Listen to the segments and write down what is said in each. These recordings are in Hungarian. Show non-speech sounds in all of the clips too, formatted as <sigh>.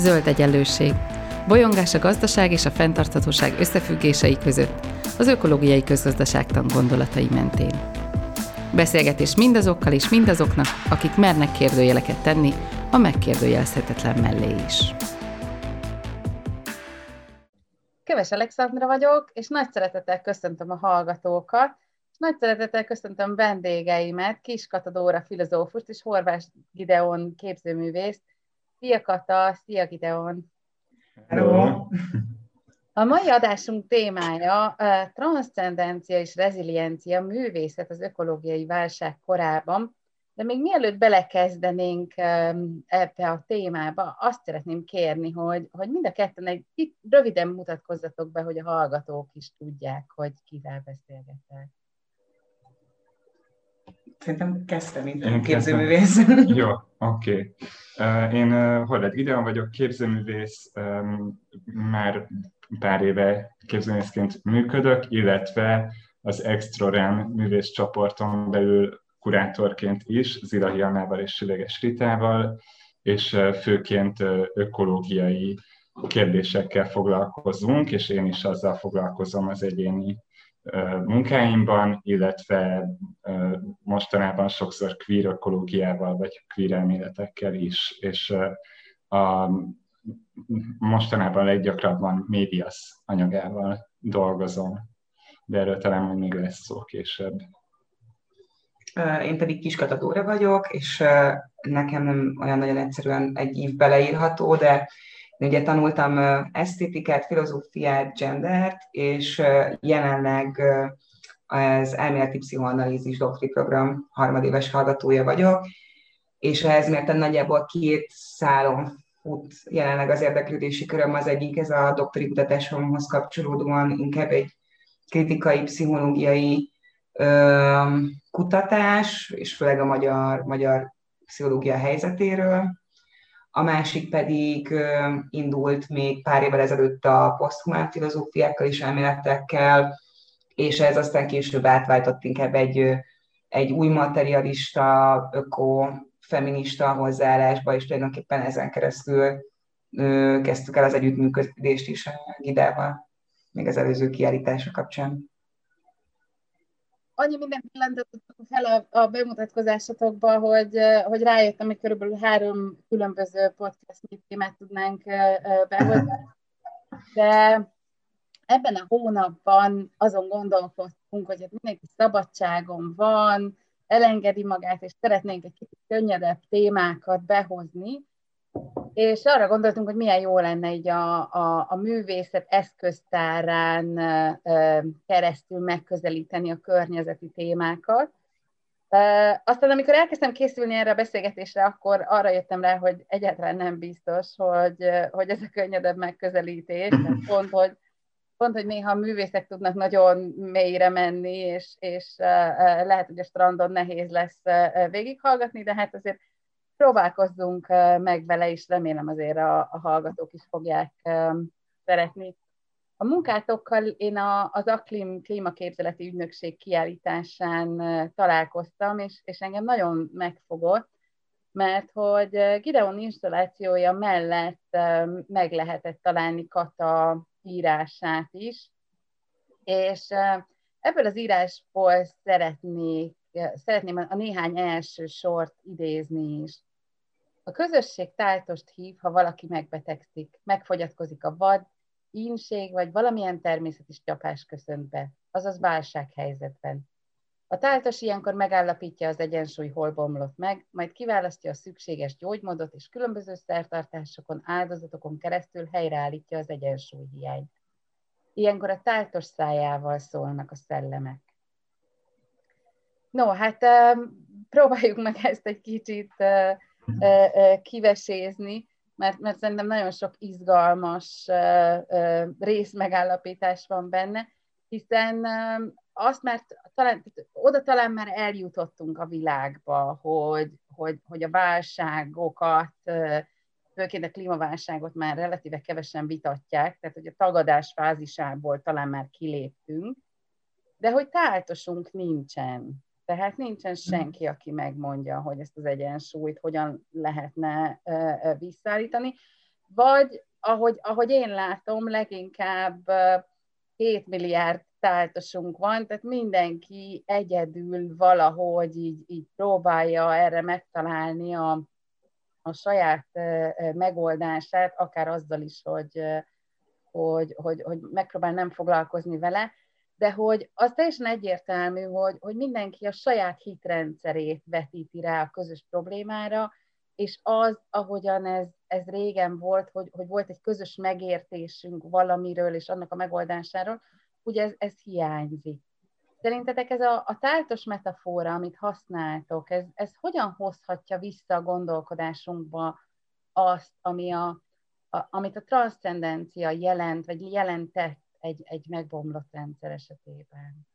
Zöld egyenlőség. Bolyongás a gazdaság és a fenntarthatóság összefüggései között, az ökológiai közgazdaságtan gondolatai mentén. Beszélgetés mindazokkal és mindazoknak, akik mernek kérdőjeleket tenni, a megkérdőjelezhetetlen mellé is. Keves Alexandra vagyok, és nagy szeretettel köszöntöm a hallgatókat, nagy szeretettel köszöntöm vendégeimet, Kis Katadóra filozófust és Horváth Gideon képzőművészt. Szia Kata, szia Gideon! Hello! A mai adásunk témája a transzcendencia és reziliencia művészet az ökológiai válság korában, de még mielőtt belekezdenénk ebbe a témába, azt szeretném kérni, hogy, hogy mind a ketten egy röviden mutatkozzatok be, hogy a hallgatók is tudják, hogy kivel beszélgetek. Szerintem kezdtem, mint képzőművész. <laughs> Jó, oké. Okay. Én Horváth Gideon vagyok, képzőművész, már pár éve képzőművészként működök, illetve az Extrorem művész csoporton belül kurátorként is, Zila Annával és Süleges Ritával, és főként ökológiai kérdésekkel foglalkozunk, és én is azzal foglalkozom az egyéni munkáimban, illetve mostanában sokszor queer ökológiával, vagy queer elméletekkel is, és a, mostanában leggyakrabban médias anyagával dolgozom, de erről talán majd még lesz szó később. Én pedig Kiskatadóra vagyok, és nekem nem olyan nagyon egyszerűen egy év beleírható, de ugye tanultam esztétikát, filozófiát, gendert, és jelenleg az elméleti pszichoanalízis doktori program harmadéves hallgatója vagyok, és ehhez mérten nagyjából két szálon fut jelenleg az érdeklődési köröm. Az egyik ez a doktori kutatásomhoz kapcsolódóan inkább egy kritikai, pszichológiai ö, kutatás, és főleg a magyar, magyar pszichológia helyzetéről. A másik pedig indult még pár évvel ezelőtt a poszthumán filozófiákkal és elméletekkel, és ez aztán később átváltott inkább egy, egy új materialista, öko, feminista hozzáállásba, és tulajdonképpen ezen keresztül kezdtük el az együttműködést is a Gidával, még az előző kiállítása kapcsán annyi minden jelentettetek fel a, a bemutatkozásatokba, hogy, hogy rájöttem, hogy körülbelül három különböző podcast témát tudnánk behozni. De ebben a hónapban azon gondolkodtunk, hogy hát mindenki szabadságon van, elengedi magát, és szeretnénk egy kicsit könnyedebb témákat behozni, és arra gondoltunk, hogy milyen jó lenne így a, a, a művészet eszköztárán keresztül megközelíteni a környezeti témákat. Aztán, amikor elkezdtem készülni erre a beszélgetésre, akkor arra jöttem rá, hogy egyáltalán nem biztos, hogy, hogy ez a könnyedebb megközelítés. <laughs> Pont, hogy, pont, hogy néha a művészek tudnak nagyon mélyre menni, és, és lehet, hogy a strandon nehéz lesz végighallgatni, de hát azért próbálkozzunk meg vele, és remélem azért a, a hallgatók is fogják szeretni. A munkátokkal én a, az Aklim klímaképzeleti ügynökség kiállításán találkoztam, és, és engem nagyon megfogott, mert hogy Gideon installációja mellett meg lehetett találni Kata írását is, és ebből az írásból szeretnék, szeretném a néhány első sort idézni is. A közösség táltost hív, ha valaki megbetegszik, megfogyatkozik a vad, ínség vagy valamilyen természeti csapás köszönt be, azaz válsághelyzetben. A táltos ilyenkor megállapítja az egyensúly, hol bomlott meg, majd kiválasztja a szükséges gyógymódot, és különböző szertartásokon, áldozatokon keresztül helyreállítja az egyensúly hiányt. Ilyenkor a táltos szájával szólnak a szellemek. No, hát próbáljuk meg ezt egy kicsit kivesézni, mert, mert szerintem nagyon sok izgalmas részmegállapítás van benne, hiszen azt már talán, oda talán már eljutottunk a világba, hogy, hogy, hogy a válságokat, főként a klímaválságot már relatíve kevesen vitatják, tehát hogy a tagadás fázisából talán már kiléptünk, de hogy táltosunk nincsen. Tehát nincsen mhm. senki, aki megmondja, hogy ezt az egyensúlyt hogyan lehetne visszaállítani. vagy ahogy, ahogy én látom, leginkább 7 milliárd táltosunk van, tehát mindenki egyedül valahogy így, így próbálja erre megtalálni a, a saját megoldását, akár azzal is, hogy, hogy, hogy, hogy megpróbál nem foglalkozni vele, de hogy az teljesen egyértelmű, hogy, hogy mindenki a saját hitrendszerét vetíti rá a közös problémára, és az, ahogyan ez, ez régen volt, hogy, hogy volt egy közös megértésünk valamiről és annak a megoldásáról, ugye ez, ez hiányzik. Szerintetek ez a, a táltos metafora, amit használtok, ez, ez hogyan hozhatja vissza a gondolkodásunkba azt, ami a, a, amit a transzcendencia jelent, vagy jelentett egy, egy megbomlott rendszer esetében?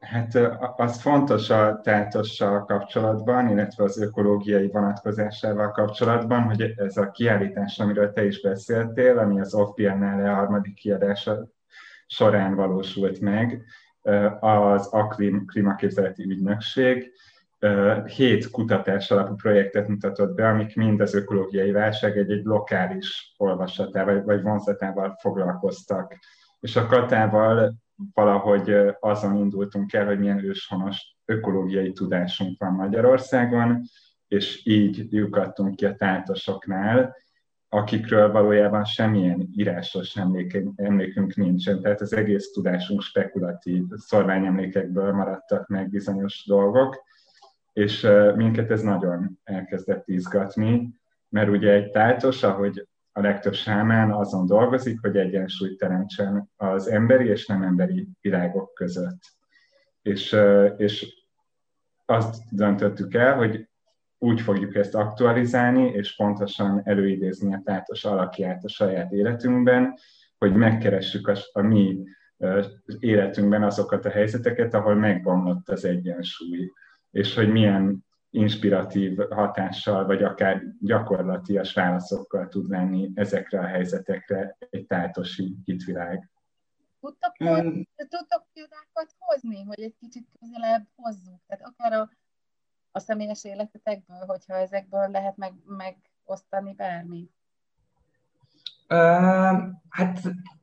Hát az fontos a táltossal kapcsolatban, illetve az ökológiai vonatkozásával kapcsolatban, hogy ez a kiállítás, amiről te is beszéltél, ami az Off Biennale harmadik kiadása során valósult meg, az Aklim klímaképzeleti ügynökség hét kutatás alapú projektet mutatott be, amik mind az ökológiai válság egy-egy lokális olvasatával vagy vonzatával foglalkoztak. És a katával valahogy azon indultunk el, hogy milyen őshonos ökológiai tudásunk van Magyarországon, és így lyukadtunk ki a táltosoknál, akikről valójában semmilyen írásos emlékünk nincsen, tehát az egész tudásunk spekulatív szorványemlékekből maradtak meg bizonyos dolgok, és minket ez nagyon elkezdett izgatni, mert ugye egy táltos, ahogy a legtöbb sámán azon dolgozik, hogy egyensúlyt teremtsen az emberi és nem emberi világok között. És, és azt döntöttük el, hogy úgy fogjuk ezt aktualizálni, és pontosan előidézni a tátos alakját a saját életünkben, hogy megkeressük a, a mi életünkben azokat a helyzeteket, ahol megbomlott az egyensúly, és hogy milyen inspiratív hatással, vagy akár gyakorlatias válaszokkal tud lenni ezekre a helyzetekre egy tátosi hitvilág. Tudtok, mm. tudtok példákat hozni, hogy egy kicsit közelebb hozzuk? Tehát akár a, a személyes életetekből, hogyha ezekből lehet meg, megosztani bármi? Uh, hát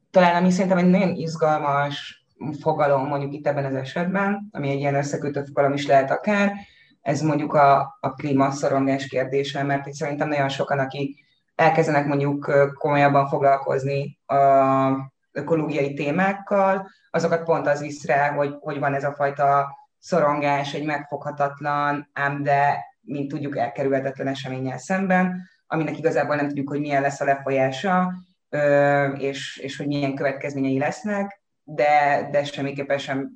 talán ami szerintem egy nagyon izgalmas fogalom mondjuk itt ebben az esetben, ami egy ilyen összekötött fogalom is lehet akár, ez mondjuk a, a klímaszorongás kérdése, mert itt szerintem nagyon sokan, akik elkezdenek mondjuk komolyabban foglalkozni a ökológiai témákkal, azokat pont az visz rá, hogy, hogy van ez a fajta szorongás, egy megfoghatatlan, ám de, mint tudjuk, elkerülhetetlen eseménnyel szemben, aminek igazából nem tudjuk, hogy milyen lesz a lefolyása, és, és hogy milyen következményei lesznek, de, de semmiképpen sem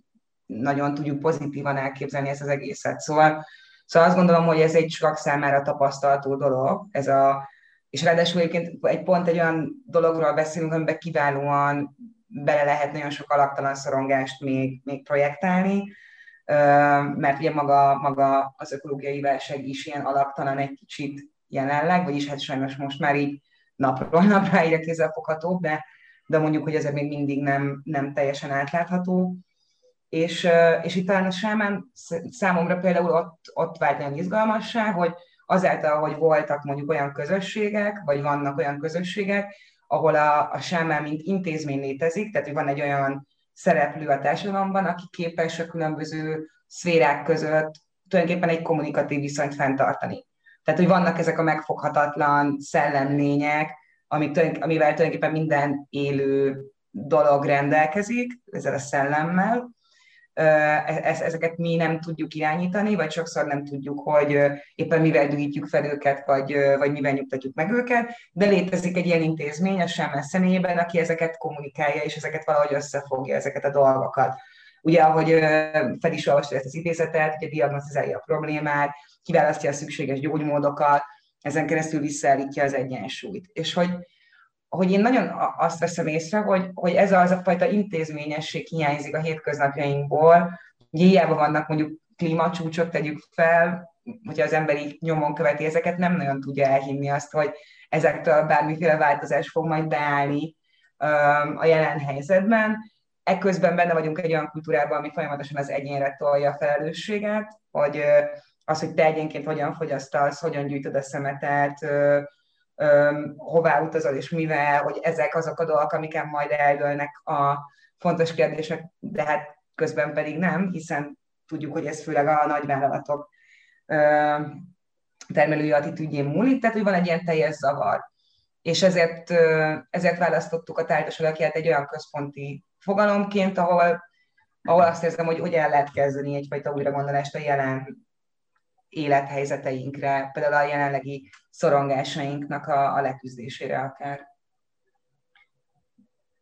nagyon tudjuk pozitívan elképzelni ezt az egészet. Szóval, szóval azt gondolom, hogy ez egy sokak számára tapasztalható dolog, ez a, és ráadásul egyébként egy pont egy olyan dologról beszélünk, amiben kiválóan bele lehet nagyon sok alaktalan szorongást még, még projektálni, mert ugye maga, maga az ökológiai válság is ilyen alaktalan egy kicsit jelenleg, vagyis hát sajnos most már így napról napra egyre kézzelfoghatóbb, de, de mondjuk, hogy ez még mindig nem, nem teljesen átlátható. És, és itt talán a sámán számomra például ott, ott vált nagyon izgalmassá, hogy azáltal, hogy voltak mondjuk olyan közösségek, vagy vannak olyan közösségek, ahol a, a sámán mint intézmény létezik, tehát hogy van egy olyan szereplő a társadalomban, aki képes a különböző szférák között tulajdonképpen egy kommunikatív viszonyt fenntartani. Tehát, hogy vannak ezek a megfoghatatlan szellemlények, amik, amivel tulajdonképpen minden élő dolog rendelkezik, ezzel a szellemmel, E-, ezeket mi nem tudjuk irányítani, vagy sokszor nem tudjuk, hogy éppen mivel dühítjük fel őket, vagy, vagy mivel nyugtatjuk meg őket, de létezik egy ilyen intézmény a Semmel személyében, aki ezeket kommunikálja, és ezeket valahogy összefogja, ezeket a dolgokat. Ugye, ahogy fel is olvasta ezt az idézetet, ugye diagnosztizálja a problémát, kiválasztja a szükséges gyógymódokat, ezen keresztül visszaállítja az egyensúlyt. És hogy, hogy én nagyon azt veszem észre, hogy, hogy ez az a fajta intézményesség hiányzik a hétköznapjainkból. Hiába vannak mondjuk klímacsúcsot tegyük fel, hogyha az emberi nyomon követi ezeket, nem nagyon tudja elhinni azt, hogy ezektől bármiféle változás fog majd beállni a jelen helyzetben. Ekközben benne vagyunk egy olyan kultúrában, ami folyamatosan az egyénre tolja a felelősséget, hogy az, hogy te egyénként hogyan fogyasztasz, hogyan gyűjtöd a szemetet, hová utazol és mivel, hogy ezek azok a dolgok, amiken majd eldőlnek a fontos kérdések, de hát közben pedig nem, hiszen tudjuk, hogy ez főleg a nagyvállalatok termelői attitűdjén múlik, tehát hogy van egy ilyen teljes zavar. És ezért, ezért választottuk a tárgyas egy olyan központi fogalomként, ahol, ahol azt érzem, hogy, hogy el lehet kezdeni egyfajta újragondolást a jelen élethelyzeteinkre, például a jelenlegi szorongásainknak a, a leküzdésére akár.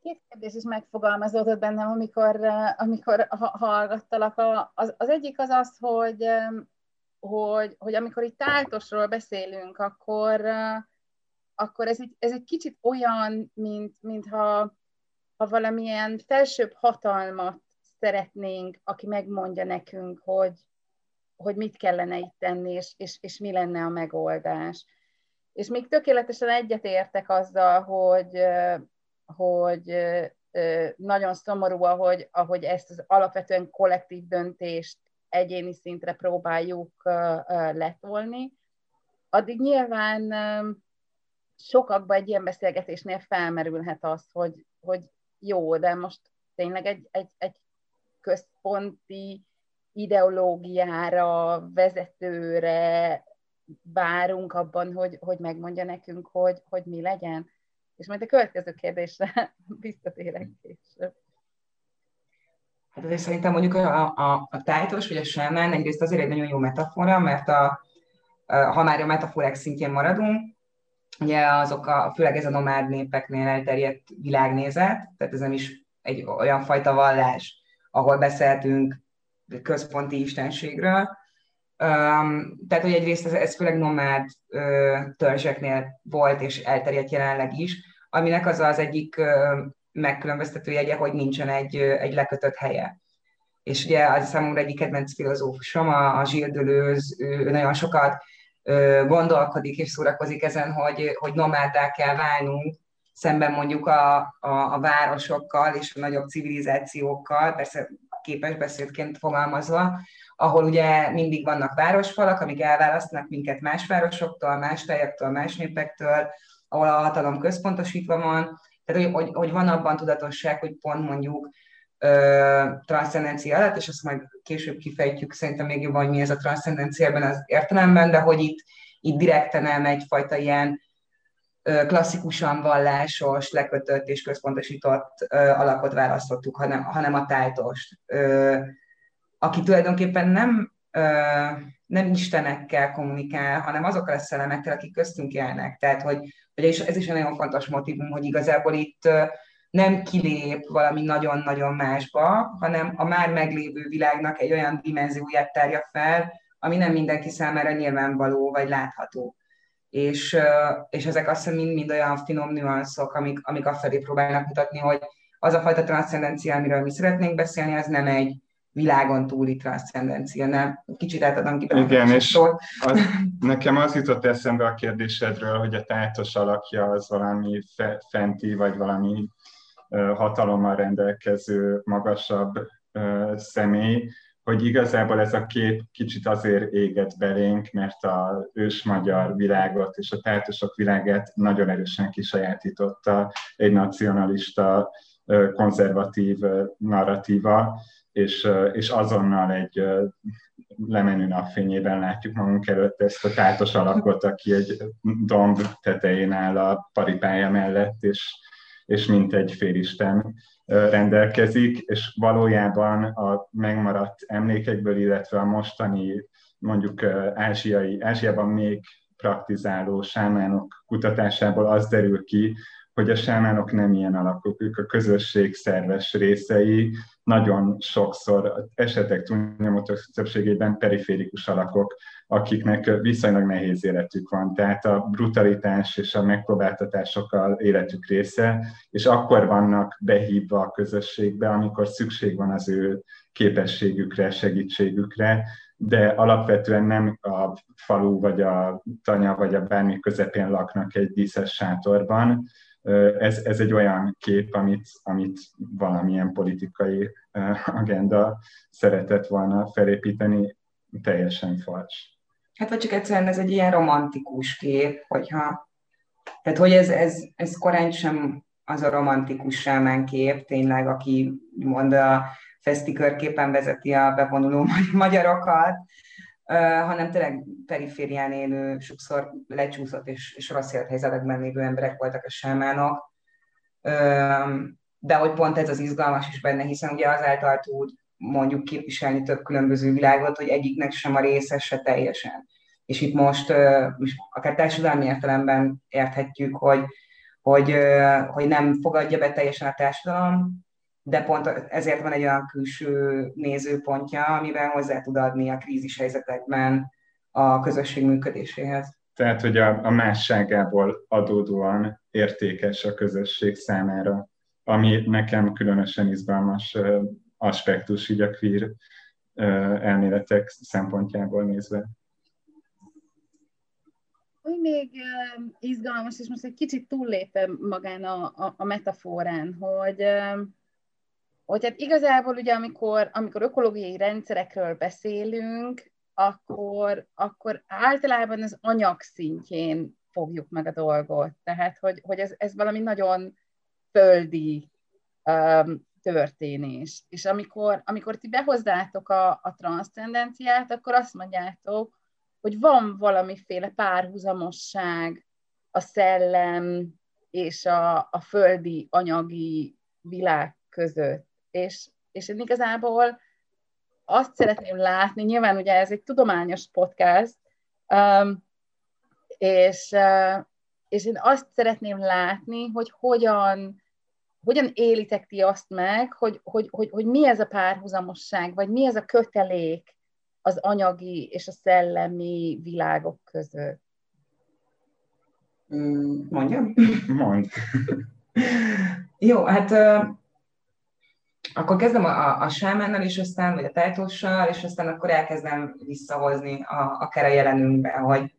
Két kérdés is megfogalmazódott bennem, amikor, amikor hallgattalak. Az, az egyik az az, hogy, hogy, hogy amikor itt táltosról beszélünk, akkor, akkor ez, egy, ez egy kicsit olyan, mint, mintha ha valamilyen felsőbb hatalmat szeretnénk, aki megmondja nekünk, hogy, hogy mit kellene itt tenni, és, és, és mi lenne a megoldás. És még tökéletesen egyetértek azzal, hogy, hogy nagyon szomorú, ahogy, ahogy ezt az alapvetően kollektív döntést egyéni szintre próbáljuk letolni, addig nyilván sokakban egy ilyen beszélgetésnél felmerülhet az, hogy, hogy jó, de most tényleg egy, egy, egy központi ideológiára, vezetőre várunk abban, hogy, hogy megmondja nekünk, hogy, hogy mi legyen. És majd a következő kérdésre <laughs> visszatérek később. Hát azért szerintem mondjuk a, a, a tájtos vagy a shaman egyrészt azért egy nagyon jó metafora, mert a, ha már a metaforák szintjén maradunk, ugye azok a, főleg ez a nomád népeknél elterjedt világnézet, tehát ez nem is egy olyan fajta vallás, ahol beszéltünk központi istenségről. Um, tehát, hogy egyrészt ez, ez főleg nomád uh, törzseknél volt és elterjedt jelenleg is, aminek az az egyik uh, megkülönböztető jegye, hogy nincsen egy, uh, egy lekötött helye. És ugye az számomra egyik kedvenc filozófusom, a, a Gilles Deleuze, ő, ő nagyon sokat uh, gondolkodik és szórakozik ezen, hogy, hogy nomádá kell válnunk, szemben mondjuk a, a, a városokkal és a nagyobb civilizációkkal, persze képes beszédként fogalmazva, ahol ugye mindig vannak városfalak, amik elválasztanak minket más városoktól, más tájaktól, más népektől, ahol a hatalom központosítva van, tehát hogy, hogy, hogy van abban tudatosság, hogy pont mondjuk ö, transzcendencia alatt, és azt majd később kifejtjük szerintem még jobban, hogy mi ez a transzcendencia ebben az értelemben, de hogy itt, itt direkten nem egyfajta ilyen klasszikusan vallásos, lekötött és központosított alakot választottuk, hanem, hanem a tájtost, aki tulajdonképpen nem, nem istenekkel kommunikál, hanem azokkal a szellemekkel, akik köztünk élnek. Tehát, hogy, hogy ez is egy nagyon fontos motivum, hogy igazából itt nem kilép valami nagyon-nagyon másba, hanem a már meglévő világnak egy olyan dimenzióját tárja fel, ami nem mindenki számára nyilvánvaló vagy látható és, és ezek azt hiszem mind-mind olyan finom nüanszok, amik, amik afelé próbálnak mutatni, hogy az a fajta transzcendencia, amiről mi szeretnénk beszélni, az nem egy világon túli transzcendencia, nem? Kicsit átadom ki. Igen, és az, <laughs> nekem az jutott eszembe a kérdésedről, hogy a tájtos alakja az valami fe, fenti, vagy valami hatalommal rendelkező, magasabb személy, hogy igazából ez a kép kicsit azért éget belénk, mert a ős magyar világot és a tártosok világát nagyon erősen kisajátította egy nacionalista, konzervatív narratíva, és, és azonnal egy lemenő napfényében látjuk magunk előtt ezt a tátos alakot, aki egy domb tetején áll a paripája mellett, és, és mint egy félisten rendelkezik, és valójában a megmaradt emlékekből, illetve a mostani mondjuk ázsiai, Ázsiában még praktizáló sámánok kutatásából az derül ki, hogy a sámánok nem ilyen alakok, ők a közösség szerves részei, nagyon sokszor esetek túlnyomó többségében periférikus alakok, akiknek viszonylag nehéz életük van. Tehát a brutalitás és a megpróbáltatásokkal életük része, és akkor vannak behívva a közösségbe, amikor szükség van az ő képességükre, segítségükre, de alapvetően nem a falu, vagy a tanya, vagy a bármi közepén laknak egy díszes sátorban, ez, ez egy olyan kép, amit, amit valamilyen politikai agenda szeretett volna felépíteni, teljesen fals. Hát vagy csak egyszerűen ez egy ilyen romantikus kép, hogyha Tehát, hogy ez, ez, ez korán sem az a romantikus sámán kép, tényleg, aki mond a fesztikörképpen vezeti a bevonuló <laughs> magyarokat, hanem tényleg periférián élő, sokszor lecsúszott és, és rossz élethelyzetekben lévő emberek voltak a sámánok. De hogy pont ez az izgalmas is benne, hiszen ugye azáltal tud mondjuk képviselni több különböző világot, hogy egyiknek sem a része se teljesen. És itt most, most akár társadalmi értelemben érthetjük, hogy, hogy, hogy nem fogadja be teljesen a társadalom, de pont ezért van egy olyan külső nézőpontja, amivel hozzá tud adni a krízis helyzetekben a közösség működéséhez. Tehát, hogy a, a másságából adódóan értékes a közösség számára, ami nekem különösen izgalmas aspektus így a queer elméletek szempontjából nézve. Úgy még izgalmas, és most egy kicsit túllépem magán a, a, a metaforán, hogy hogy hát igazából ugye amikor, amikor ökológiai rendszerekről beszélünk, akkor, akkor általában az anyag szintjén fogjuk meg a dolgot. Tehát, hogy, hogy ez, ez valami nagyon földi um, történés. És amikor, amikor ti behozzátok a, a transzcendenciát, akkor azt mondjátok, hogy van valamiféle párhuzamosság a szellem és a, a földi anyagi világ között és, és én igazából azt szeretném látni, nyilván ugye ez egy tudományos podcast, um, és, uh, és én azt szeretném látni, hogy hogyan, hogyan élitek ti azt meg, hogy, hogy, hogy, hogy mi ez a párhuzamosság, vagy mi ez a kötelék az anyagi és a szellemi világok között. Mm, mondjam? <laughs> Mond. Jó, hát akkor kezdem a, a sámánnal, és aztán, vagy a tájtossal, és aztán akkor elkezdem visszahozni a, akár a jelenünkbe, hogy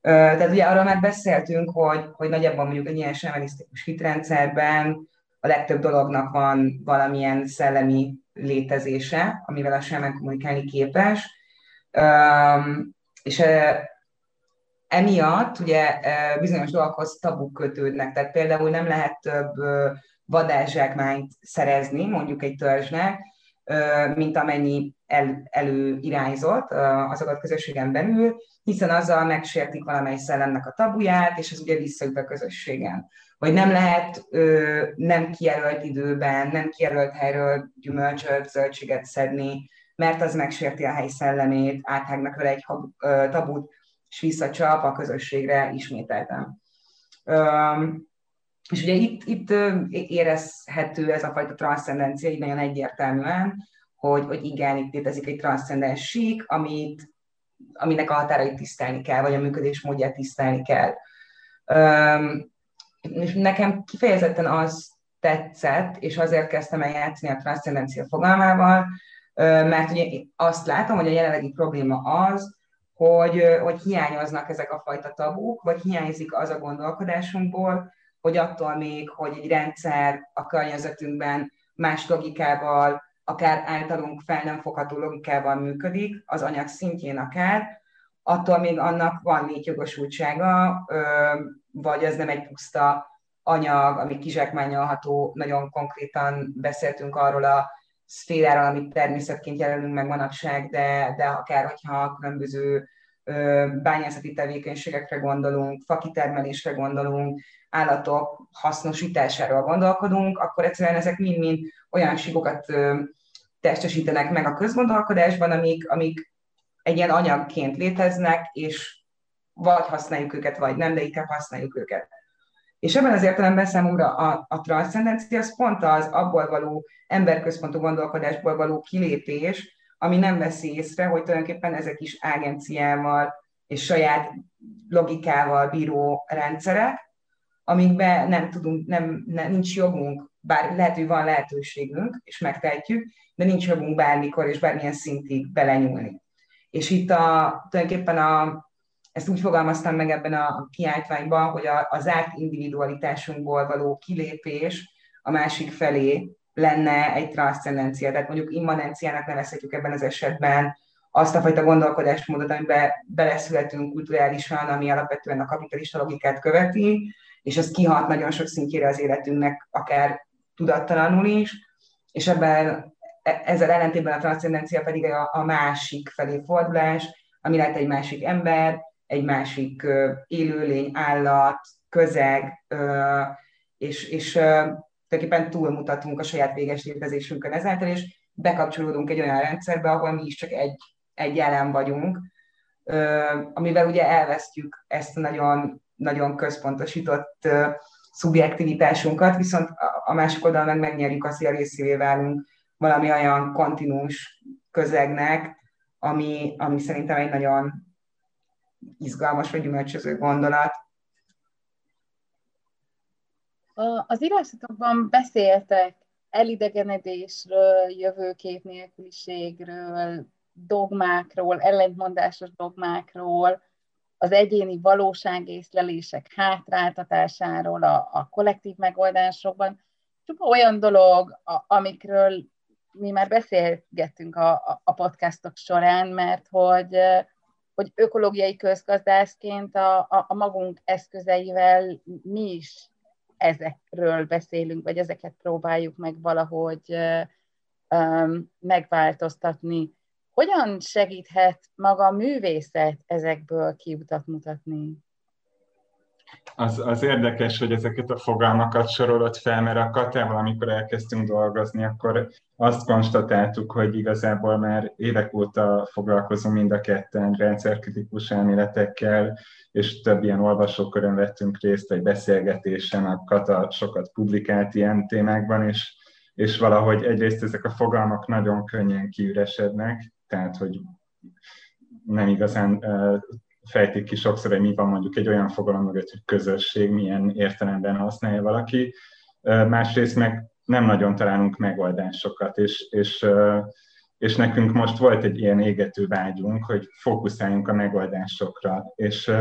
tehát ugye arról már beszéltünk, hogy, hogy nagyjából mondjuk egy ilyen sámanisztikus hitrendszerben a legtöbb dolognak van valamilyen szellemi létezése, amivel a sámán kommunikálni képes, és emiatt ugye bizonyos dolgokhoz tabuk kötődnek, tehát például nem lehet több vadászsákmányt szerezni, mondjuk egy törzsnek, mint amennyi el, előirányzott az adott közösségen belül, hiszen azzal megsértik valamely szellemnek a tabuját, és ez ugye visszajut a közösségen. Vagy nem lehet ö, nem kijelölt időben, nem kijelölt helyről gyümölcsöt, zöldséget szedni, mert az megsérti a hely szellemét, áthágnak vele egy tabut, és visszacsap a közösségre ismételten. És ugye itt, itt érezhető ez a fajta transzcendencia így nagyon egyértelműen, hogy, hogy igen, itt létezik egy transzcendens sík, amit, aminek a határait tisztelni kell, vagy a működésmódját tisztelni kell. És nekem kifejezetten az tetszett, és azért kezdtem el játszani a transzcendencia fogalmával, mert ugye azt látom, hogy a jelenlegi probléma az, hogy, hogy hiányoznak ezek a fajta tabuk, vagy hiányzik az a gondolkodásunkból, hogy attól még, hogy egy rendszer a környezetünkben más logikával, akár általunk fel nem fogható logikával működik, az anyag szintjén akár, attól még annak van létjogosultsága, vagy ez nem egy puszta anyag, ami kizsákmányolható, nagyon konkrétan beszéltünk arról a szféráról, amit természetként jelenünk meg manapság, de, de akár hogyha különböző bányászati tevékenységekre gondolunk, fakitermelésre gondolunk, állatok hasznosításáról gondolkodunk, akkor egyszerűen ezek mind-mind olyan síkokat testesítenek meg a közgondolkodásban, amik, amik egy ilyen anyagként léteznek, és vagy használjuk őket, vagy nem, de inkább használjuk őket. És ebben az értelemben számomra a, a transzcendencia az pont az abból való emberközpontú gondolkodásból való kilépés, ami nem veszi észre, hogy tulajdonképpen ezek is agenciával és saját logikával bíró rendszerek, amikben nem tudunk, nem, nem, nincs jogunk, bár lehet, hogy van lehetőségünk, és megtehetjük, de nincs jogunk bármikor és bármilyen szintig belenyúlni. És itt a, tulajdonképpen a, ezt úgy fogalmaztam meg ebben a kiáltványban, hogy a, az árt individualitásunkból való kilépés a másik felé lenne egy transzcendencia. Tehát mondjuk immanenciának nevezhetjük ebben az esetben azt a fajta gondolkodásmódot, amiben beleszületünk kulturálisan, ami alapvetően a kapitalista logikát követi, és ez kihat nagyon sok szintjére az életünknek, akár tudattalanul is, és ebben e, ezzel ellentétben a transzcendencia pedig a, a másik felé fordulás, ami lehet egy másik ember, egy másik élőlény, állat, közeg, és, és tulajdonképpen túlmutatunk a saját véges létezésünkön ezáltal, és bekapcsolódunk egy olyan rendszerbe, ahol mi is csak egy, egy jelen vagyunk, amivel ugye elvesztjük ezt a nagyon, nagyon központosított szubjektivitásunkat, viszont a másik oldalon meg megnyerjük azt, hogy a részévé válunk valami olyan kontinús közegnek, ami, ami szerintem egy nagyon izgalmas vagy gyümölcsöző gondolat. Az írásatokban beszéltek elidegenedésről, jövőkép nélküliségről, dogmákról, ellentmondásos dogmákról, az egyéni valóságészlelések hátráltatásáról, a, a kollektív megoldásokban. Csupa olyan dolog, a, amikről mi már beszélgettünk a, a, podcastok során, mert hogy, hogy ökológiai közgazdászként a, a, a magunk eszközeivel mi is ezekről beszélünk, vagy ezeket próbáljuk meg valahogy um, megváltoztatni. Hogyan segíthet maga a művészet ezekből kiutat mutatni? Az, az érdekes, hogy ezeket a fogalmakat sorolott fel, mert a Katával, amikor elkezdtünk dolgozni, akkor azt konstatáltuk, hogy igazából már évek óta foglalkozunk mind a ketten rendszerkritikus elméletekkel, és több ilyen olvasókörön vettünk részt egy beszélgetésen, a Kata sokat publikált ilyen témákban, és, és valahogy egyrészt ezek a fogalmak nagyon könnyen kiüresednek, tehát hogy nem igazán fejtik ki sokszor, hogy mi van mondjuk egy olyan fogalom mögött, hogy közösség, milyen értelemben használja valaki. Másrészt meg nem nagyon találunk megoldásokat, és, és, és nekünk most volt egy ilyen égető vágyunk, hogy fókuszáljunk a megoldásokra, és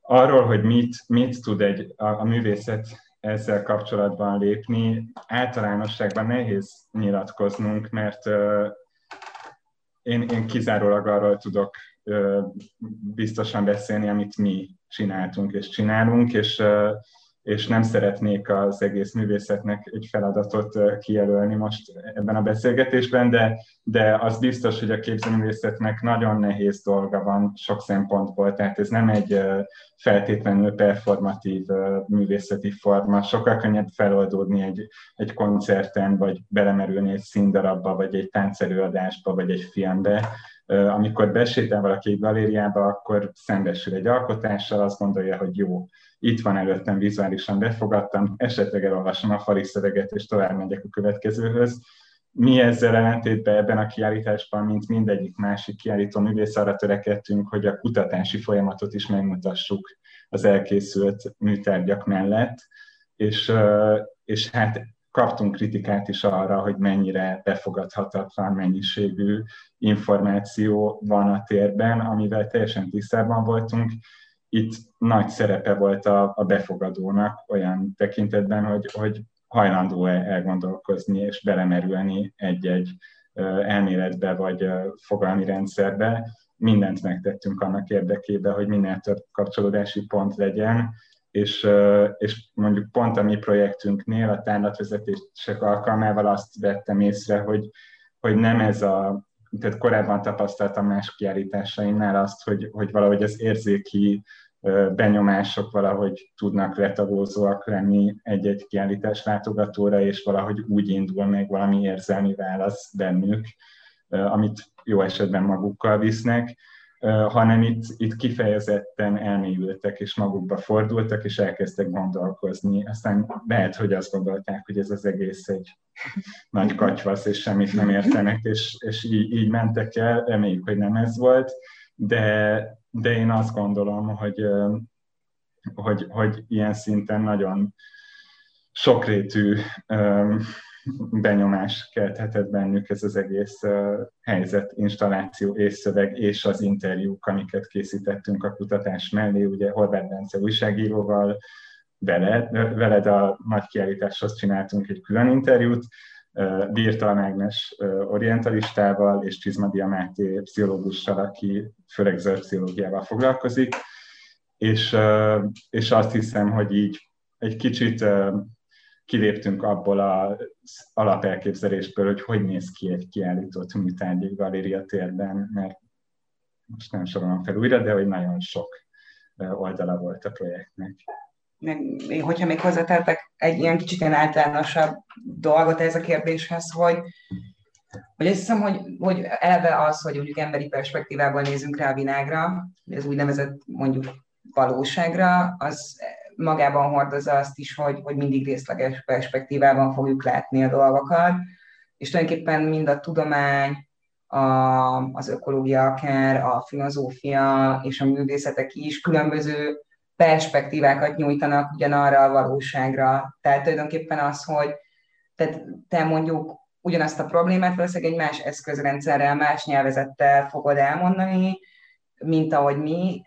arról, hogy mit, mit tud egy, a, a művészet ezzel kapcsolatban lépni, általánosságban nehéz nyilatkoznunk, mert én, én kizárólag arról tudok biztosan beszélni, amit mi csináltunk és csinálunk, és és nem szeretnék az egész művészetnek egy feladatot kijelölni most ebben a beszélgetésben, de, de az biztos, hogy a képzőművészetnek nagyon nehéz dolga van sok szempontból, tehát ez nem egy feltétlenül performatív művészeti forma, sokkal könnyebb feloldódni egy, egy koncerten, vagy belemerülni egy színdarabba, vagy egy táncelőadásba, vagy egy filmbe, amikor besétál valaki egy galériába, akkor szembesül egy alkotással, azt gondolja, hogy jó, itt van előttem, vizuálisan befogadtam, esetleg elolvasom a fali szöveget, és tovább megyek a következőhöz. Mi ezzel ellentétben ebben a kiállításban, mint mindegyik másik kiállító művész, arra törekedtünk, hogy a kutatási folyamatot is megmutassuk az elkészült műtárgyak mellett, és, és hát kaptunk kritikát is arra, hogy mennyire befogadhatatlan mennyiségű információ van a térben, amivel teljesen tisztában voltunk, itt nagy szerepe volt a, a befogadónak olyan tekintetben, hogy, hogy hajlandó-e elgondolkozni és belemerülni egy-egy elméletbe vagy fogalmi rendszerbe. Mindent megtettünk annak érdekében, hogy minél több kapcsolódási pont legyen, és, és mondjuk pont a mi projektünknél a tárlatvezetések alkalmával azt vettem észre, hogy, hogy nem ez a, tehát korábban tapasztaltam más kiállításaimnál azt, hogy, hogy valahogy az érzéki benyomások valahogy tudnak letagózóak lenni egy-egy kiállítás látogatóra, és valahogy úgy indul meg valami érzelmi válasz bennük, amit jó esetben magukkal visznek, hanem itt, itt kifejezetten elmélyültek, és magukba fordultak, és elkezdtek gondolkozni. Aztán lehet, hogy azt gondolták, hogy ez az egész egy nagy kacsvasz, és semmit nem értenek, és, és így, így mentek el, reméljük, hogy nem ez volt, de, de én azt gondolom, hogy, hogy, hogy ilyen szinten nagyon sokrétű benyomás kelthetett bennük ez az egész helyzet, installáció és szöveg, és az interjúk, amiket készítettünk a kutatás mellé, ugye Horváth Bence újságíróval, veled, veled a nagy kiállításhoz csináltunk egy külön interjút, Birtal Mágnes orientalistával és Csizmadia Máté pszichológussal, aki főleg zöld pszichológiával foglalkozik, és, és azt hiszem, hogy így egy kicsit kiléptünk abból az alapelképzelésből, hogy hogy néz ki egy kiállított műtárgy egy galéria térben, mert most nem sorolom fel újra, de hogy nagyon sok oldala volt a projektnek. Meg, hogyha még hozzátettek egy ilyen kicsit ilyen általánosabb dolgot ez a kérdéshez, hogy, hogy azt hiszem, hogy, hogy eleve az, hogy mondjuk emberi perspektívából nézünk rá a világra, ez úgynevezett mondjuk valóságra, az magában hordozza azt is, hogy, hogy mindig részleges perspektívában fogjuk látni a dolgokat, és tulajdonképpen mind a tudomány, a, az ökológia akár, a filozófia és a művészetek is különböző perspektívákat nyújtanak ugyanarra a valóságra. Tehát tulajdonképpen az, hogy tehát te mondjuk ugyanazt a problémát valószínűleg egy más eszközrendszerrel, más nyelvezettel fogod elmondani, mint ahogy mi,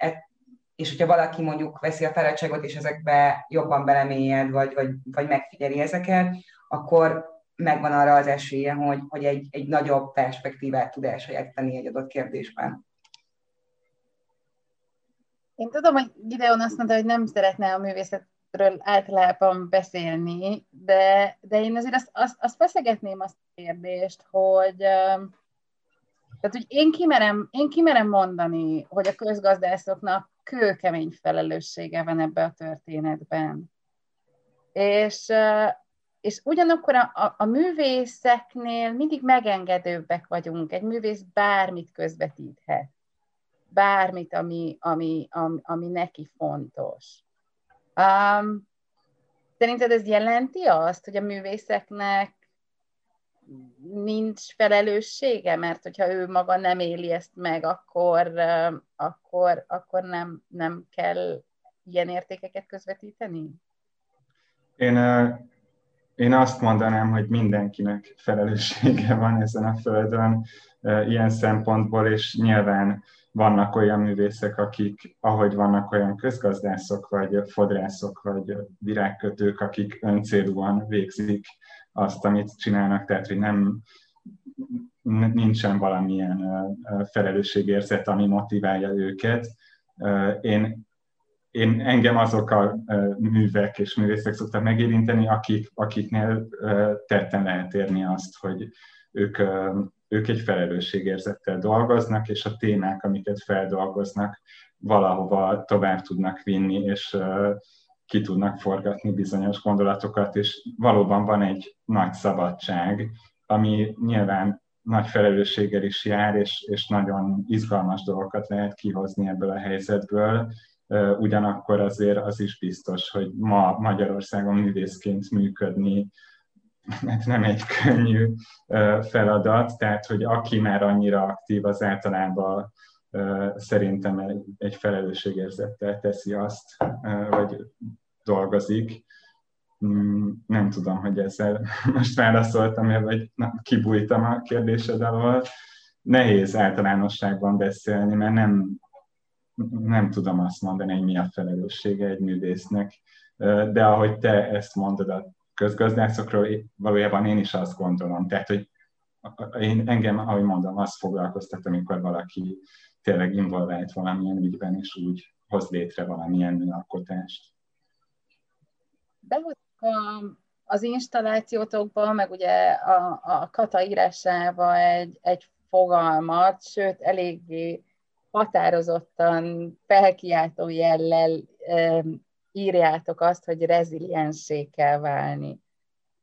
és hogyha valaki mondjuk veszi a fáradtságot, és ezekbe jobban belemélyed, vagy, vagy, vagy megfigyeli ezeket, akkor megvan arra az esélye, hogy, hogy egy, egy nagyobb perspektívát tud elsajátítani egy adott kérdésben. Én tudom, hogy Gideon azt mondta, hogy nem szeretne a művészetről általában beszélni, de, de én azért azt, azt, azt feszegetném azt a kérdést, hogy, tehát, hogy én kimerem, én kimerem mondani, hogy a közgazdászoknak kőkemény felelőssége van ebbe a történetben. És, és ugyanakkor a, a, a művészeknél mindig megengedőbbek vagyunk. Egy művész bármit közvetíthet. Bármit, ami, ami, ami, ami neki fontos. Um, szerinted ez jelenti azt, hogy a művészeknek nincs felelőssége, mert hogyha ő maga nem éli ezt meg, akkor, akkor, akkor nem, nem kell ilyen értékeket közvetíteni? Én, én azt mondanám, hogy mindenkinek felelőssége van ezen a földön ilyen szempontból, és nyilván vannak olyan művészek, akik, ahogy vannak olyan közgazdászok, vagy fodrászok, vagy virágkötők, akik öncélúan végzik azt, amit csinálnak, tehát hogy nem nincsen valamilyen felelősségérzet, ami motiválja őket. Én, én engem azok a művek és művészek szoktak megérinteni, akik, akiknél tetten lehet érni azt, hogy ők, ők egy felelősségérzettel dolgoznak, és a témák, amiket feldolgoznak, valahova tovább tudnak vinni, és ki tudnak forgatni bizonyos gondolatokat, és valóban van egy nagy szabadság, ami nyilván nagy felelősséggel is jár, és, és nagyon izgalmas dolgokat lehet kihozni ebből a helyzetből. Ugyanakkor azért az is biztos, hogy ma Magyarországon művészként működni hát nem egy könnyű feladat, tehát hogy aki már annyira aktív, az általában szerintem egy felelősségérzettel teszi azt, vagy dolgozik. Mm, nem tudom, hogy ezzel <laughs> most válaszoltam-e, vagy kibújtam a kérdésed alól. Nehéz általánosságban beszélni, mert nem, nem tudom azt mondani, hogy mi a felelőssége egy művésznek. De ahogy te ezt mondod a közgazdászokról, valójában én is azt gondolom. Tehát, hogy én, engem, ahogy mondom, azt foglalkoztat, amikor valaki tényleg involvált valamilyen ügyben, és úgy hoz létre valamilyen műalkotást behoztuk az installációtokba, meg ugye a, a kata írásába egy, egy fogalmat, sőt, eléggé határozottan felkiáltó jellel e, írjátok azt, hogy reziliensé kell válni.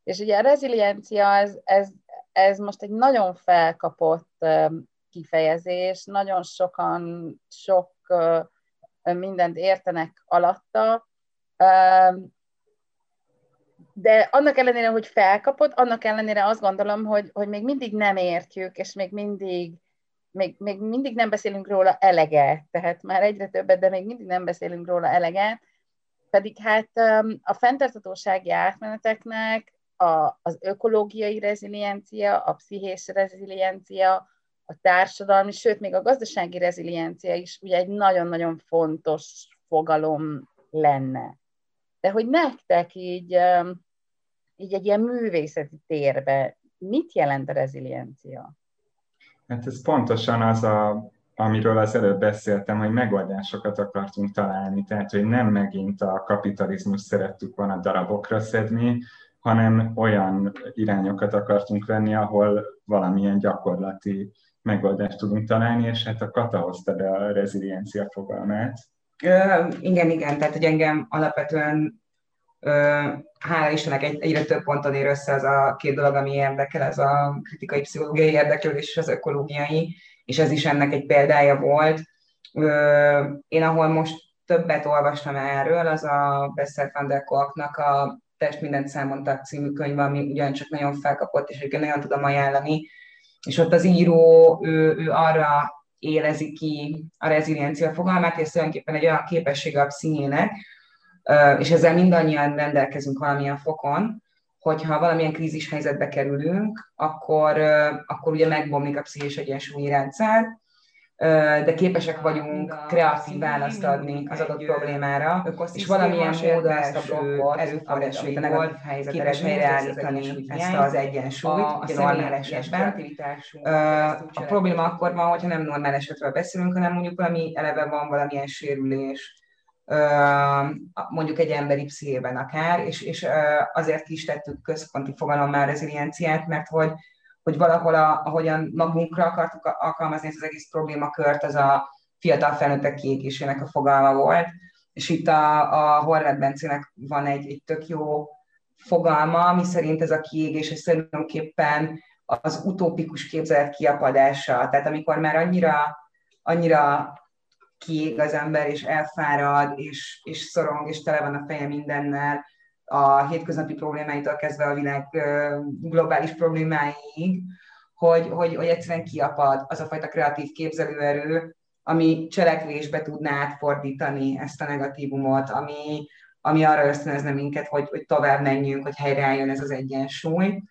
És ugye a reziliencia, ez, ez, ez most egy nagyon felkapott e, kifejezés, nagyon sokan sok e, mindent értenek alatta, de annak ellenére, hogy felkapod, annak ellenére azt gondolom, hogy, hogy még mindig nem értjük, és még mindig, még, még mindig nem beszélünk róla eleget, tehát már egyre többet, de még mindig nem beszélünk róla eleget, pedig hát a fenntartatósági átmeneteknek a, az ökológiai reziliencia, a pszichés reziliencia, a társadalmi, sőt, még a gazdasági reziliencia is ugye egy nagyon-nagyon fontos fogalom lenne. De hogy nektek így így egy ilyen művészeti térbe, mit jelent a reziliencia? Hát ez pontosan az a, amiről az előbb beszéltem, hogy megoldásokat akartunk találni, tehát hogy nem megint a kapitalizmus szerettük volna darabokra szedni, hanem olyan irányokat akartunk venni, ahol valamilyen gyakorlati megoldást tudunk találni, és hát a kata hozta be a reziliencia fogalmát. Ö, igen, igen, tehát hogy engem alapvetően hála Istennek egy, egyre több ponton ér össze az a két dolog, ami érdekel, ez a kritikai pszichológiai érdeklődés és az ökológiai, és ez is ennek egy példája volt. Én ahol most többet olvastam erről, az a Bessel van der a Test mindent számon című könyv, ami ugyancsak nagyon felkapott, és egyébként nagyon tudom ajánlani, és ott az író, ő, ő arra élezi ki a reziliencia fogalmát, és tulajdonképpen egy olyan képessége a pszichének, és ezzel mindannyian rendelkezünk valamilyen fokon, hogyha valamilyen krízis helyzetbe kerülünk, akkor, akkor ugye megbomlik a pszichés egyensúlyi rendszer, de képesek vagyunk kreatív választ adni az adott problémára, és valamilyen módon ezt a blokkot, erőforrás, amit a negatív helyzet képes helyreállítani ezt az egyensúlyt, a, a normál esetben. A probléma akkor van, hogyha nem normál esetről beszélünk, hanem mondjuk valami eleve van valamilyen sérülés, mondjuk egy emberi pszichében akár, és, és azért is tettük központi fogalommá rezilienciát, mert hogy hogy valahol, a, ahogyan magunkra akartuk alkalmazni ezt az egész problémakört, az a fiatal felnőttek kiégésének a fogalma volt, és itt a, a Horváth Bencének van egy, egy tök jó fogalma, ami szerint ez a kiégés, és tulajdonképpen az utópikus képzelet kiapadása. Tehát amikor már annyira, annyira kiég az ember, és elfárad, és, és szorong, és tele van a feje mindennel, a hétköznapi problémáitól kezdve a világ globális problémáiig, hogy, hogy, hogy egyszerűen kiapad az a fajta kreatív képzelőerő, ami cselekvésbe tudná átfordítani ezt a negatívumot, ami, ami arra ösztönözne minket, hogy, hogy tovább menjünk, hogy helyreálljon ez az egyensúly.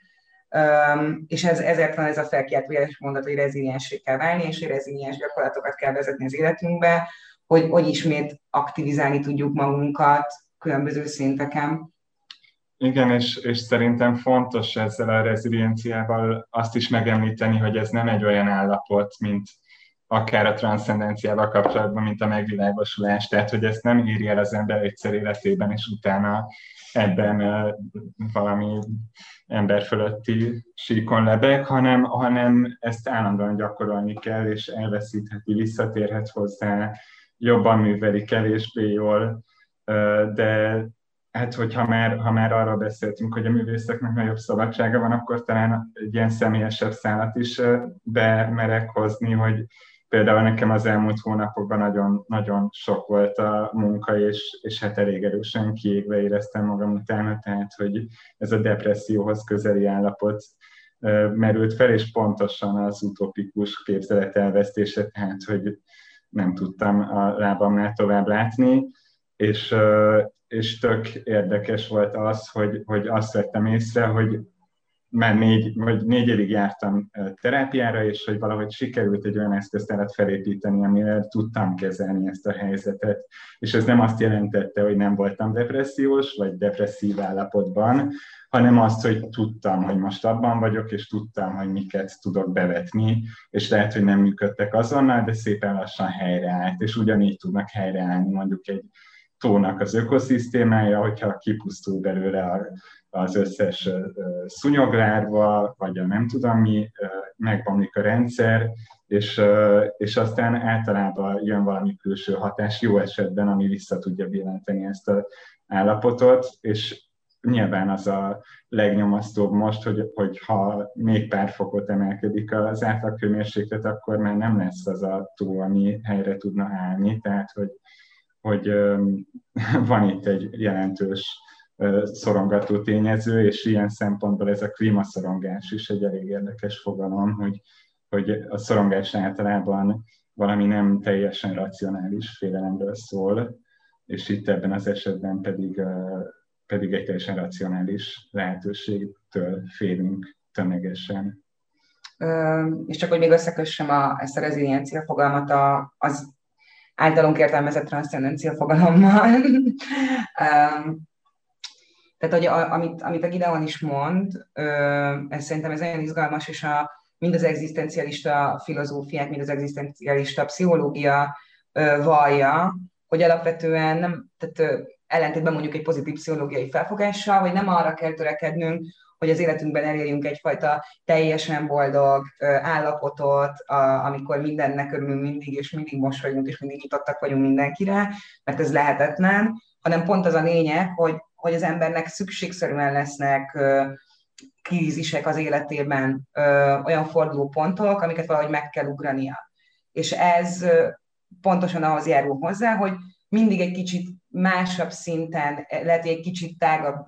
Um, és ez, ezért van ez a felkiáltójeles mondat, hogy reziliensé kell válni, és hogy reziliens gyakorlatokat kell vezetni az életünkbe, hogy, hogy ismét aktivizálni tudjuk magunkat különböző szinteken. Igen, és, és szerintem fontos ezzel a rezilienciával azt is megemlíteni, hogy ez nem egy olyan állapot, mint akár a transzcendenciával kapcsolatban, mint a megvilágosulás. Tehát, hogy ezt nem írja el az ember egyszer életében, és utána ebben valami ember fölötti síkon lebeg, hanem, hanem ezt állandóan gyakorolni kell, és elveszítheti, visszatérhet hozzá, jobban műveli, kevésbé jól, de hát hogyha már, ha már arra beszéltünk, hogy a művészeknek nagyobb szabadsága van, akkor talán egy ilyen személyesebb szállat is bemerek hozni, hogy például nekem az elmúlt hónapokban nagyon, nagyon sok volt a munka, és, és hát elég erősen kiégve éreztem magam utána, tehát hogy ez a depresszióhoz közeli állapot merült fel, és pontosan az utopikus képzelet elvesztése, tehát hogy nem tudtam a lábamnál tovább látni, és, és tök érdekes volt az, hogy, hogy azt vettem észre, hogy már négy, vagy négy jártam terápiára, és hogy valahogy sikerült egy olyan eszköztárat felépíteni, amivel tudtam kezelni ezt a helyzetet. És ez nem azt jelentette, hogy nem voltam depressziós, vagy depresszív állapotban, hanem azt, hogy tudtam, hogy most abban vagyok, és tudtam, hogy miket tudok bevetni, és lehet, hogy nem működtek azonnal, de szépen lassan helyreállt, és ugyanígy tudnak helyreállni mondjuk egy tónak az ökoszisztémája, hogyha kipusztul belőle az összes szunyoglárva, vagy a nem tudom mi, megbomlik a rendszer, és, és aztán általában jön valami külső hatás, jó esetben, ami vissza tudja billenteni ezt az állapotot, és nyilván az a legnyomasztóbb most, hogy, hogy ha még pár fokot emelkedik az átlagkőmérséklet, akkor már nem lesz az a tó, ami helyre tudna állni, tehát hogy hogy <laughs> van itt egy jelentős szorongató tényező, és ilyen szempontból ez a klímaszorongás is egy elég érdekes fogalom, hogy, hogy a szorongás általában valami nem teljesen racionális félelemről szól, és itt ebben az esetben pedig, pedig egy teljesen racionális lehetőségtől félünk tömegesen. És csak hogy még összekössem a, ezt a reziliencia fogalmat a, az általunk értelmezett transzcendencia fogalommal. <laughs> Tehát, hogy a, amit, amit a Gideon is mond, ez szerintem ez nagyon izgalmas, és a, mind az egzisztencialista filozófiák, mind az egzisztencialista pszichológia vallja, hogy alapvetően nem, tehát ellentétben mondjuk egy pozitív pszichológiai felfogással, hogy nem arra kell törekednünk, hogy az életünkben elérjünk egyfajta teljesen boldog állapotot, amikor mindennek örülünk mindig, és mindig mosolyunk, és mindig nyitottak vagyunk mindenkire, mert ez lehetetlen, hanem pont az a lényeg, hogy, hogy az embernek szükségszerűen lesznek krízisek az életében, olyan fordulópontok, amiket valahogy meg kell ugrania. És ez pontosan ahhoz járul hozzá, hogy mindig egy kicsit másabb szinten, lehet, egy kicsit tágabb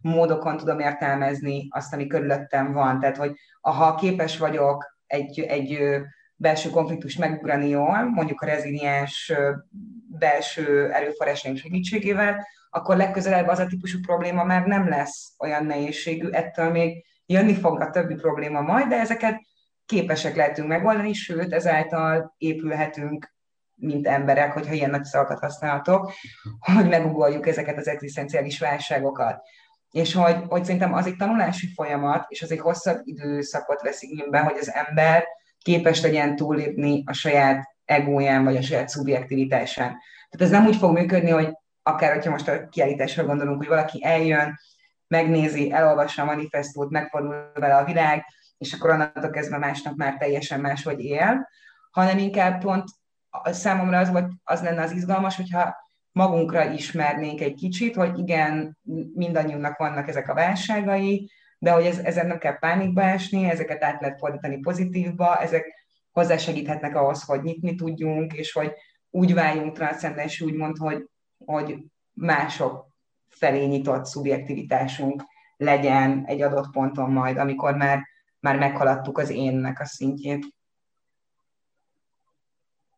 módokon tudom értelmezni azt, ami körülöttem van. Tehát, hogy ha képes vagyok egy, egy belső konfliktus megugrani jól, mondjuk a reziliens belső erőforrásaink segítségével, akkor legközelebb az a típusú probléma már nem lesz olyan nehézségű, ettől még jönni fog a többi probléma majd, de ezeket képesek lehetünk megoldani, sőt, ezáltal épülhetünk mint emberek, hogyha ilyen nagy szavakat használhatok, hogy megugoljuk ezeket az egzisztenciális válságokat. És hogy, hogy szerintem az egy tanulási folyamat, és az egy hosszabb időszakot vesz igénybe, hogy az ember képes legyen túllépni a saját egóján, vagy a saját szubjektivitásán. Tehát ez nem úgy fog működni, hogy akár, hogyha most a kiállításra gondolunk, hogy valaki eljön, megnézi, elolvassa a manifestót, megfordul vele a világ, és akkor onnantól kezdve másnap már teljesen máshogy él, hanem inkább pont számomra az, volt, az lenne az izgalmas, hogyha magunkra ismernénk egy kicsit, hogy igen, mindannyiunknak vannak ezek a válságai, de hogy ez, ezen nem kell pánikba esni, ezeket át lehet fordítani pozitívba, ezek hozzásegíthetnek ahhoz, hogy nyitni tudjunk, és hogy úgy váljunk transzcendens, úgymond, hogy, hogy mások felé nyitott szubjektivitásunk legyen egy adott ponton majd, amikor már, már meghaladtuk az énnek a szintjét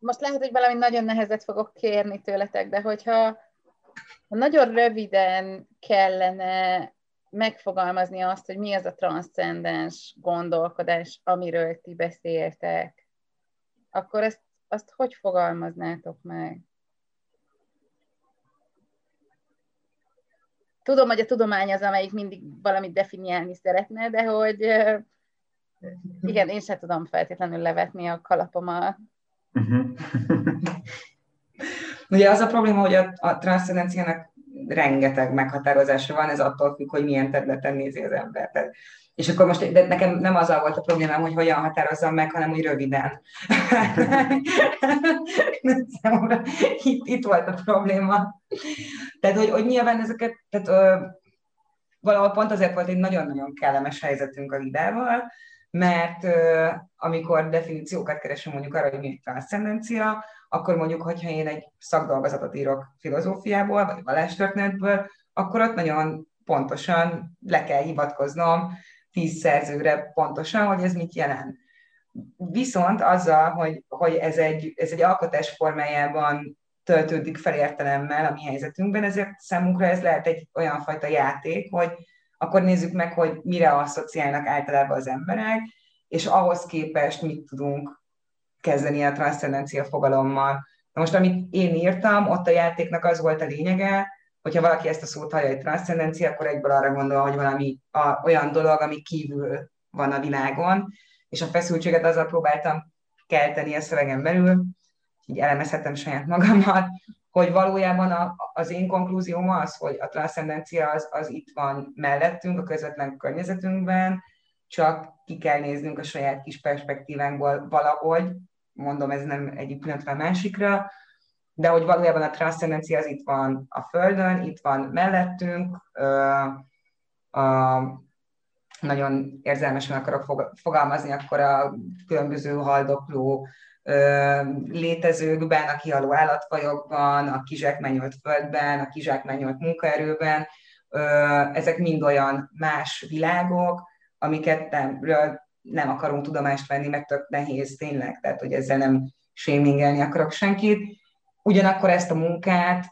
most lehet, hogy valami nagyon nehezet fogok kérni tőletek, de hogyha ha nagyon röviden kellene megfogalmazni azt, hogy mi az a transzcendens gondolkodás, amiről ti beszéltek, akkor ezt, azt hogy fogalmaznátok meg? Tudom, hogy a tudomány az, amelyik mindig valamit definiálni szeretne, de hogy igen, én sem tudom feltétlenül levetni a kalapomat Uh-huh. <laughs> Ugye az a probléma, hogy a, a transzcendenciának rengeteg meghatározása van, ez attól függ, hogy milyen területen nézi az ember. Tehát, és akkor most, de nekem nem azzal volt a problémám, hogy hogyan határozzam meg, hanem hogy röviden. <laughs> Számomra itt, itt volt a probléma. Tehát, hogy, hogy nyilván ezeket, tehát ö, valahol pont azért volt egy nagyon-nagyon kellemes helyzetünk a Lidával, mert amikor definíciókat keresünk mondjuk arra, hogy mi transzcendencia, akkor mondjuk, hogyha én egy szakdolgozatot írok filozófiából, vagy vallástörténetből, akkor ott nagyon pontosan le kell hivatkoznom tíz szerzőre pontosan, hogy ez mit jelent. Viszont azzal, hogy, hogy ez, egy, ez egy alkotás formájában töltődik fel értelemmel a mi helyzetünkben, ezért számunkra ez lehet egy olyan fajta játék, hogy akkor nézzük meg, hogy mire asszociálnak általában az emberek, és ahhoz képest mit tudunk kezdeni a transzcendencia fogalommal. Na most, amit én írtam, ott a játéknak az volt a lényege, hogyha valaki ezt a szót hallja, hogy transzcendencia, akkor egyből arra gondol, hogy valami a, olyan dolog, ami kívül van a világon, és a feszültséget azzal próbáltam kelteni a szövegen belül, így elemezhetem saját magamat, hogy valójában a, az én konklúzióm az, hogy a transzcendencia az, az itt van mellettünk, a közvetlen környezetünkben, csak ki kell néznünk a saját kis perspektívánkból valahogy, mondom, ez nem egyik pillanatra a másikra, de hogy valójában a transzcendencia az itt van a Földön, itt van mellettünk, a, nagyon érzelmesen akarok fogalmazni, akkor a különböző haldokló létezőkben, a kihaló állatfajokban, a kizsákmányolt földben, a kizsákmányolt munkaerőben. Ezek mind olyan más világok, amiket nem, nem akarunk tudomást venni, meg tök nehéz tényleg, tehát hogy ezzel nem sémingelni akarok senkit. Ugyanakkor ezt a munkát,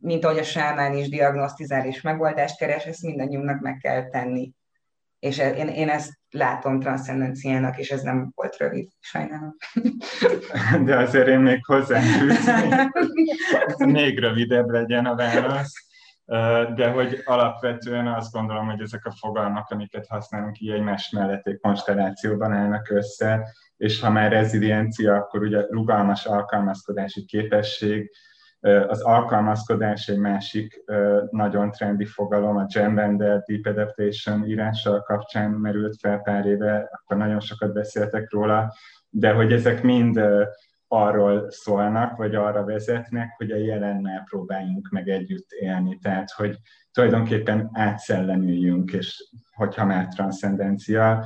mint ahogy a sámán is diagnosztizál és megoldást keres, ezt mindannyiunknak meg kell tenni. És e, én, én ezt látom transzcendenciának, és ez nem volt rövid, sajnálom. <laughs> De azért én még hozzám <laughs> még rövidebb legyen a válasz. de hogy alapvetően azt gondolom, hogy ezek a fogalmak, amiket használunk így egymás mellett egy konstellációban állnak össze, és ha már reziliencia, akkor ugye rugalmas alkalmazkodási képesség, az alkalmazkodás egy másik nagyon trendi fogalom, a gender Deep Adaptation írással kapcsán merült fel pár éve, akkor nagyon sokat beszéltek róla, de hogy ezek mind arról szólnak, vagy arra vezetnek, hogy a jelennel próbáljunk meg együtt élni. Tehát, hogy tulajdonképpen átszellemüljünk, és hogyha már transzcendencia,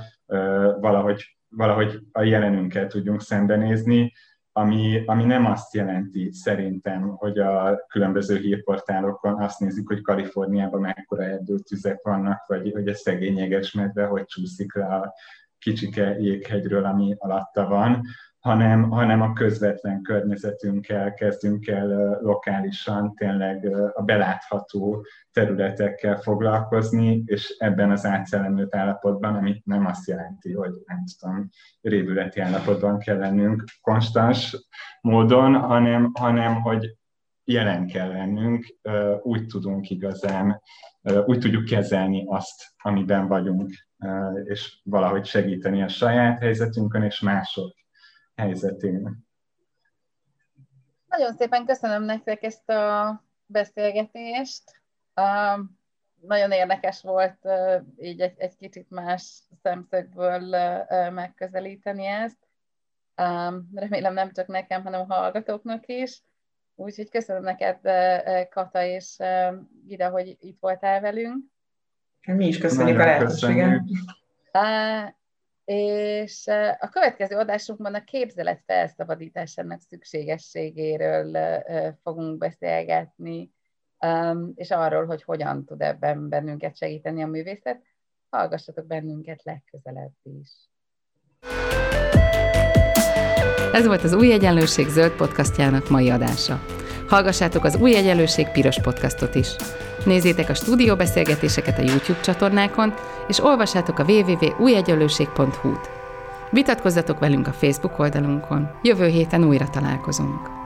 valahogy, valahogy a jelenünkkel tudjunk szembenézni, ami, ami nem azt jelenti szerintem, hogy a különböző hírportálokon azt nézik, hogy Kaliforniában mekkora erdőtüzek vannak, vagy hogy a szegény jegesmedve hogy csúszik le a kicsike jéghegyről, ami alatta van, hanem, hanem a közvetlen környezetünkkel kezdünk el lokálisan tényleg a belátható területekkel foglalkozni, és ebben az átszellemült állapotban, ami nem azt jelenti, hogy nem tudom, révületi állapotban kell lennünk konstans módon, hanem, hanem hogy jelen kell lennünk, úgy tudunk igazán, úgy tudjuk kezelni azt, amiben vagyunk, és valahogy segíteni a saját helyzetünkön és mások helyzetén. Nagyon szépen köszönöm nektek ezt a beszélgetést. Uh, nagyon érdekes volt uh, így egy, egy kicsit más szemszögből uh, megközelíteni ezt. Um, remélem nem csak nekem, hanem a hallgatóknak is. Úgyhogy köszönöm neked, Kata és Ida, hogy itt voltál velünk. Mi is köszönjük Nagyon a lehetőséget. És a következő adásunkban a képzelet felszabadításának szükségességéről fogunk beszélgetni, és arról, hogy hogyan tud ebben bennünket segíteni a művészet. Hallgassatok bennünket legközelebb is. Ez volt az Új Egyenlőség zöld podcastjának mai adása. Hallgassátok az Új Egyenlőség piros podcastot is. Nézzétek a stúdióbeszélgetéseket a YouTube csatornákon, és olvassátok a www.újegyenlőség.hu-t. Vitatkozzatok velünk a Facebook oldalunkon. Jövő héten újra találkozunk.